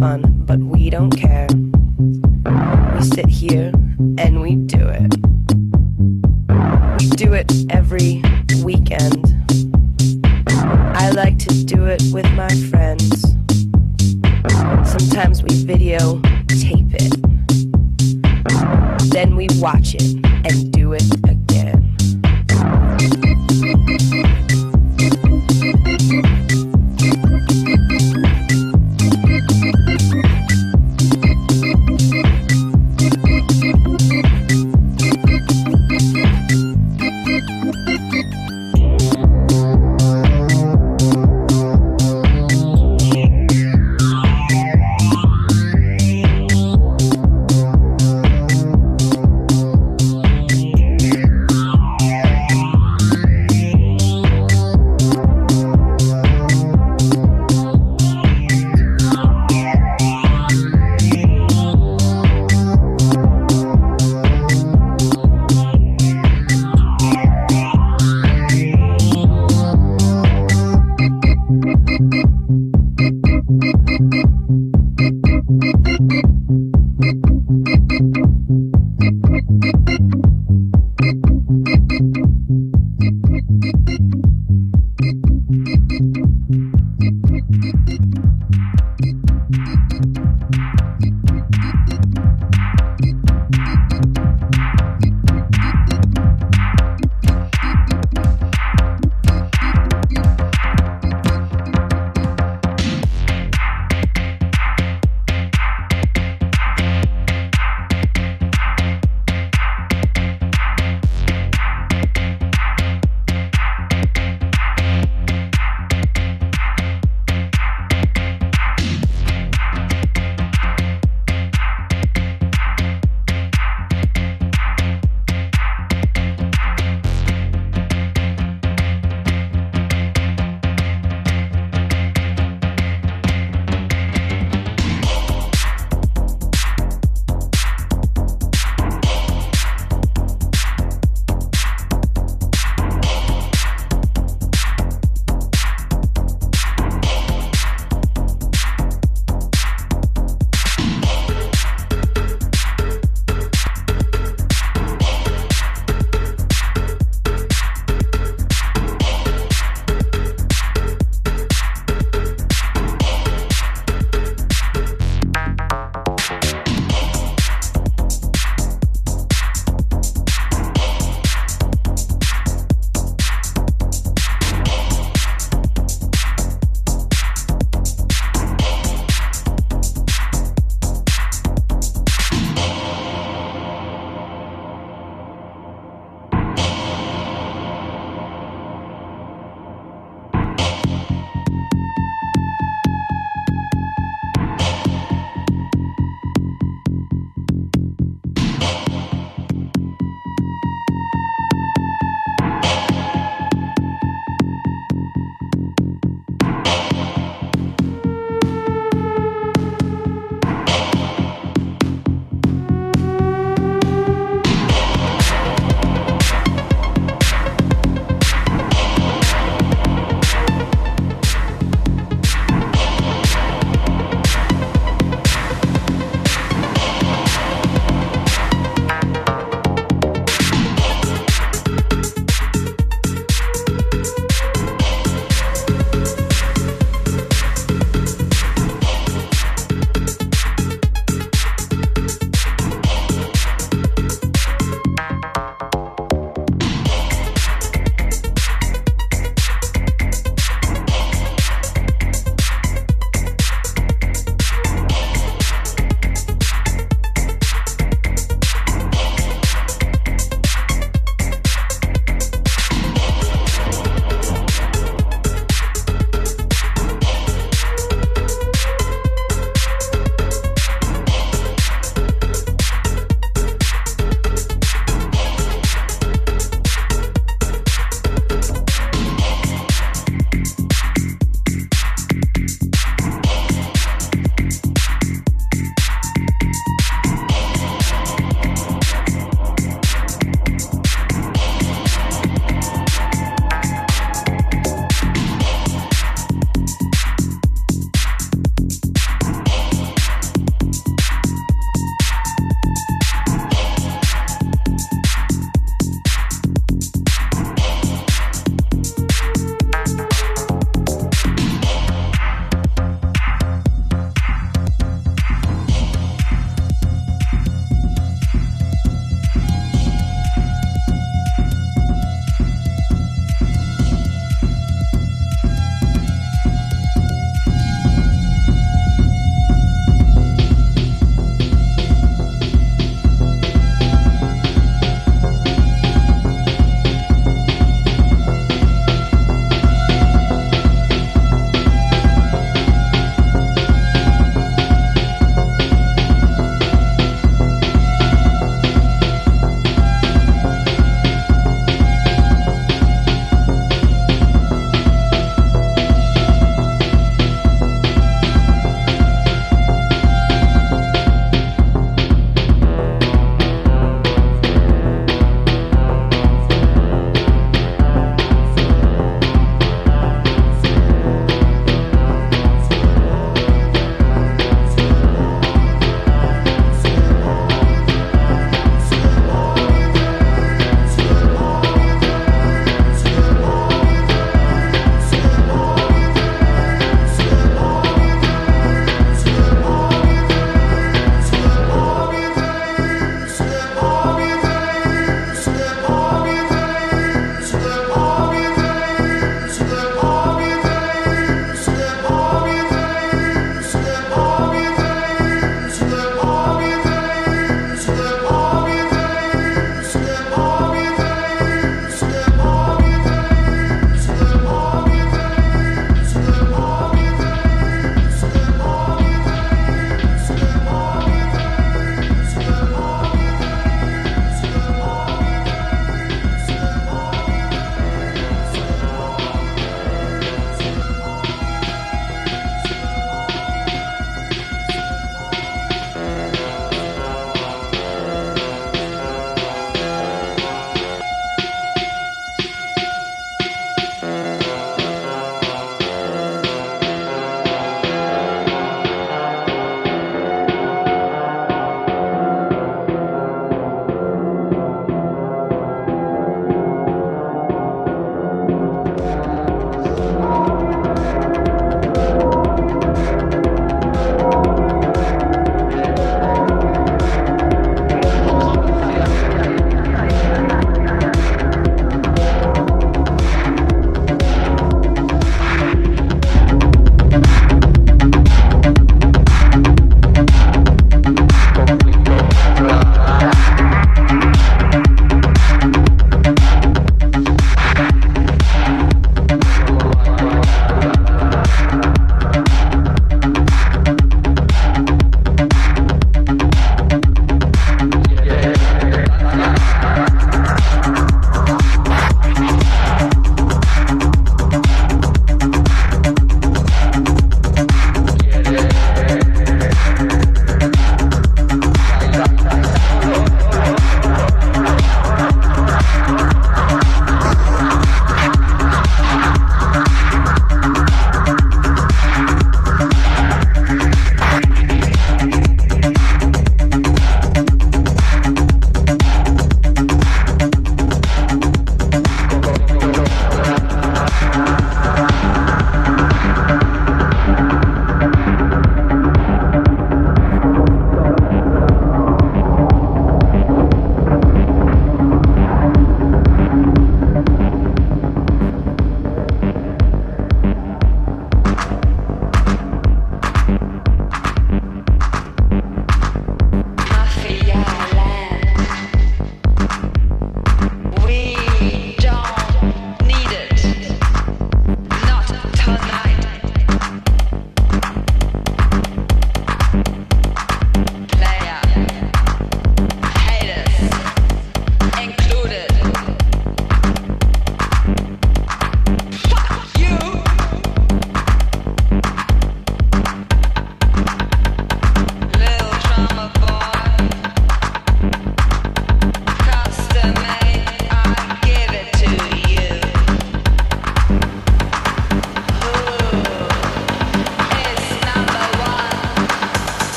fun, but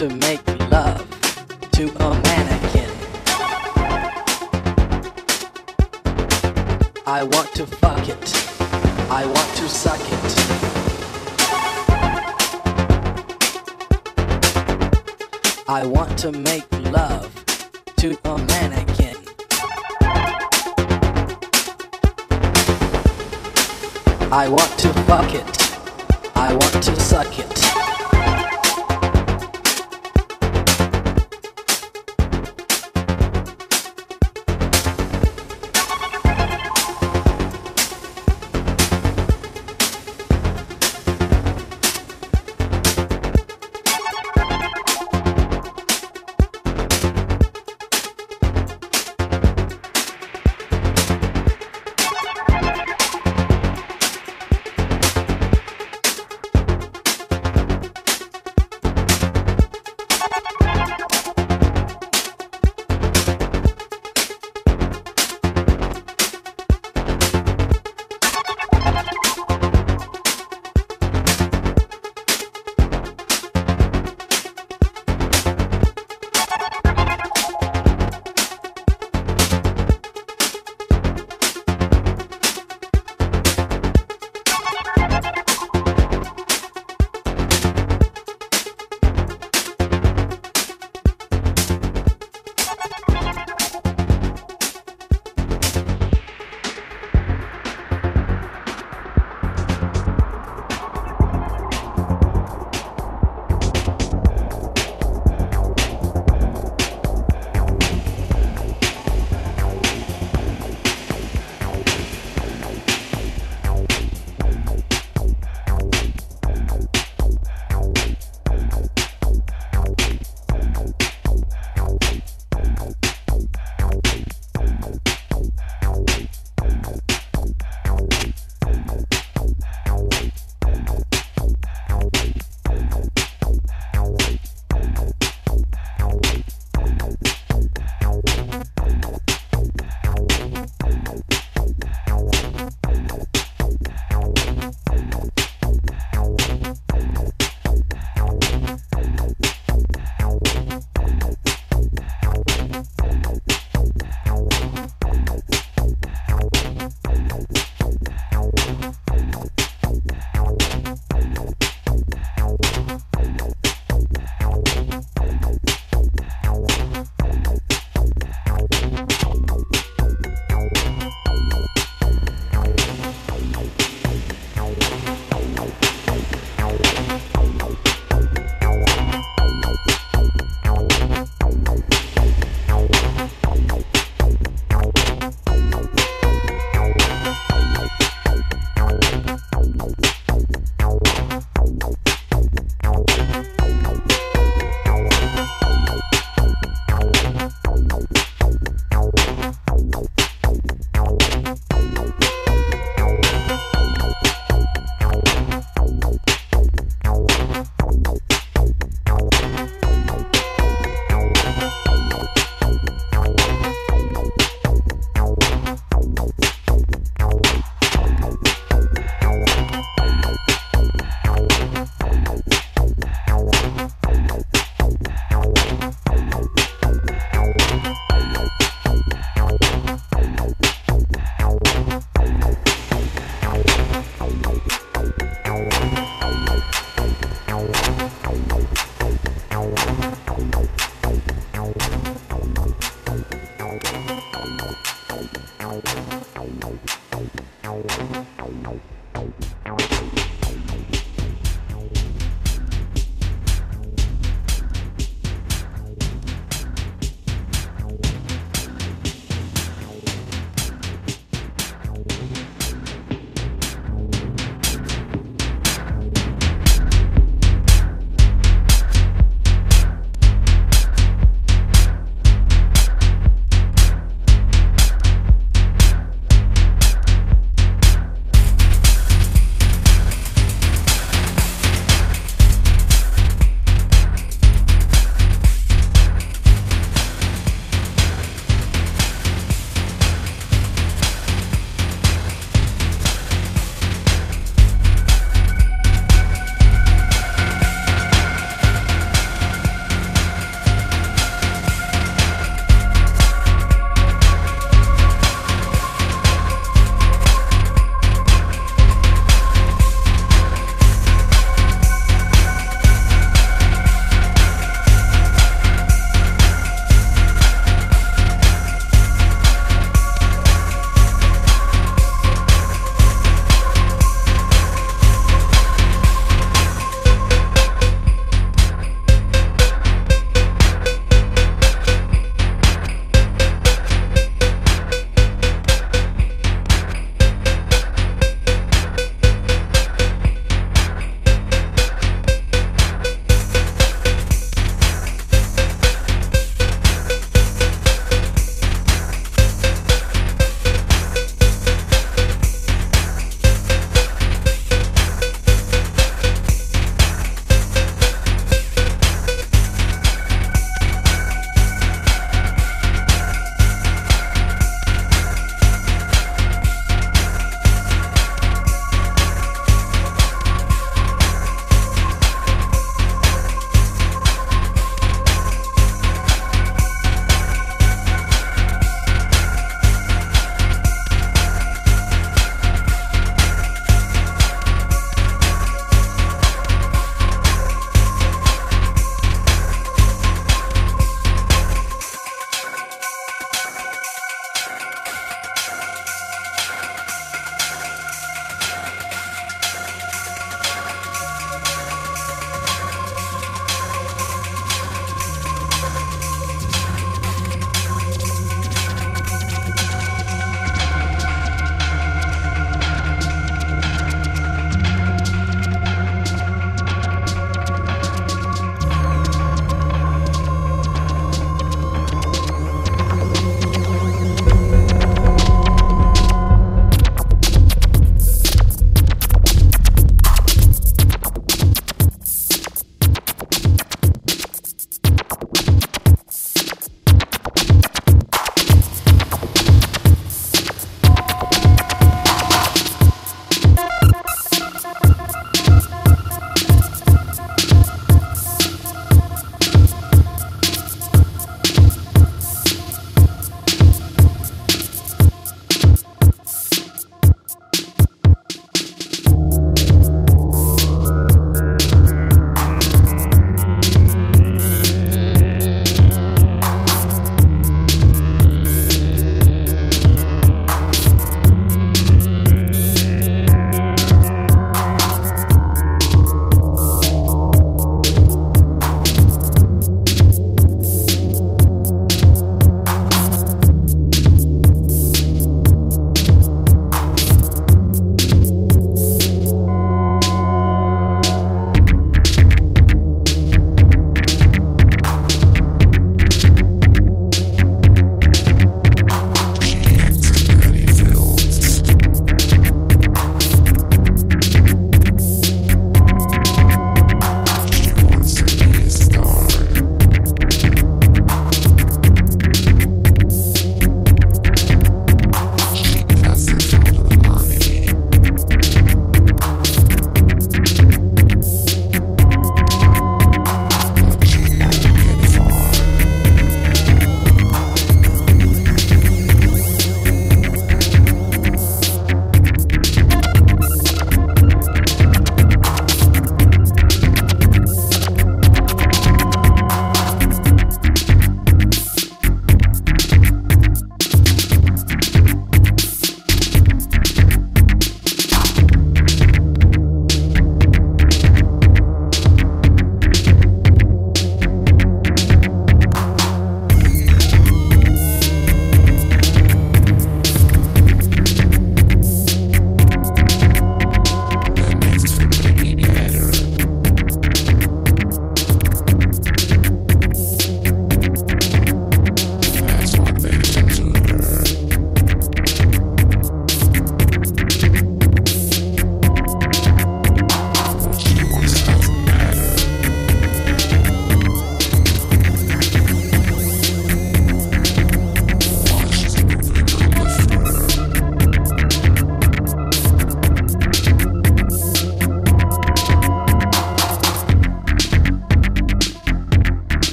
to make love to a mannequin. I want to fuck it. I want to suck it. I want to make love to a mannequin. I want to fuck it. I want to suck it.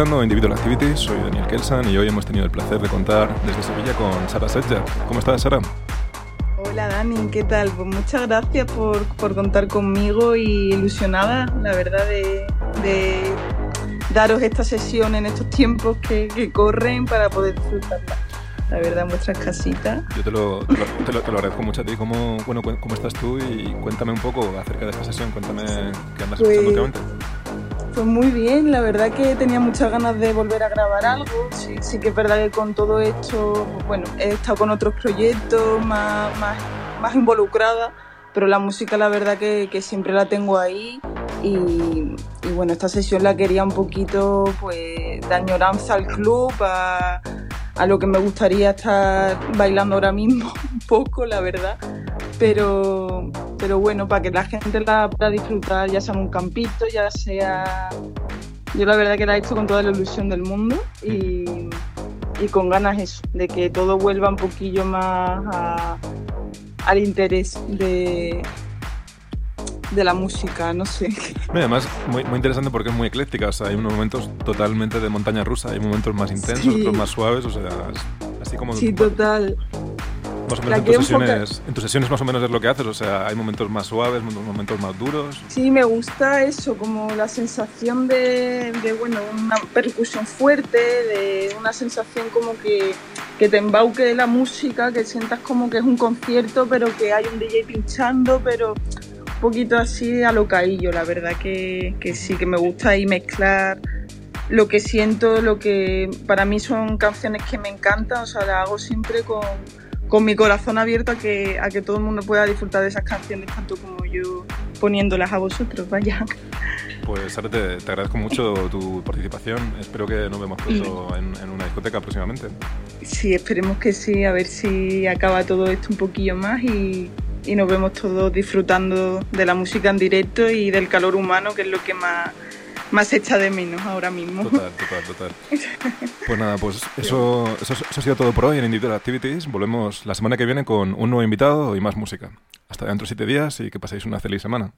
Escuchando Individual Activity, soy Daniel Kelsan y hoy hemos tenido el placer de contar desde Sevilla con Sara Setja. ¿Cómo estás, Sara? Hola Dani, ¿qué tal? Pues muchas gracias por, por contar conmigo y ilusionada, la verdad, de, de daros esta sesión en estos tiempos que, que corren para poder disfrutarla la verdad, en vuestras casitas. Yo te lo, te lo, te lo, agradezco mucho a ti. ¿Cómo, bueno, ¿Cómo estás tú? Y cuéntame un poco acerca de esta sesión. Cuéntame qué andas pues, escuchando últimamente. Pues muy bien, la verdad que tenía muchas ganas de volver a grabar algo. Sí, sí que es verdad que con todo esto, pues bueno, he estado con otros proyectos más, más, más involucrada, pero la música la verdad que, que siempre la tengo ahí y, y, bueno, esta sesión la quería un poquito pues de añoranza al club, a, a lo que me gustaría estar bailando ahora mismo un poco, la verdad. Pero, pero bueno, para que la gente la pueda disfrutar, ya sea en un campito, ya sea... Yo la verdad que la he hecho con toda la ilusión del mundo y, y con ganas eso, de que todo vuelva un poquillo más a, al interés de, de la música, no sé. Además, muy, muy interesante porque es muy ecléctica, o sea, hay unos momentos totalmente de montaña rusa, hay momentos más intensos, otros más suaves, o sea, así como... Sí, total. Más o menos en tus, sesiones, en tus, sesiones, más o menos es lo que haces, o sea, hay momentos más suaves, momentos más duros. Sí, me gusta eso, como la sensación de, de bueno, una percusión fuerte, de una sensación como que, que te embauque la música, que sientas como que es un concierto, pero que hay un DJ pinchando, pero poquito así a lo caillo, la verdad que, que sí, que me gusta ahí mezclar lo que siento, lo que para mí son canciones que me encantan, o sea, las hago siempre con, con mi corazón abierto a que, a que todo el mundo pueda disfrutar de esas canciones, tanto como yo poniéndolas a vosotros, vaya. Pues Sara, te, te agradezco mucho tu participación. Espero que nos vemos pronto en, en, una discoteca próximamente. Sí, esperemos que sí, a ver si acaba todo esto un poquillo más y, y nos vemos todos disfrutando de la música en directo y del calor humano, que es lo que más, más echa de menos ahora mismo. Total, total, total. Pues nada, pues eso, eso, eso, ha sido todo por hoy en Individual Activities. Volvemos la semana que viene con un nuevo invitado y más música. Hasta dentro de siete días y que paséis una feliz semana.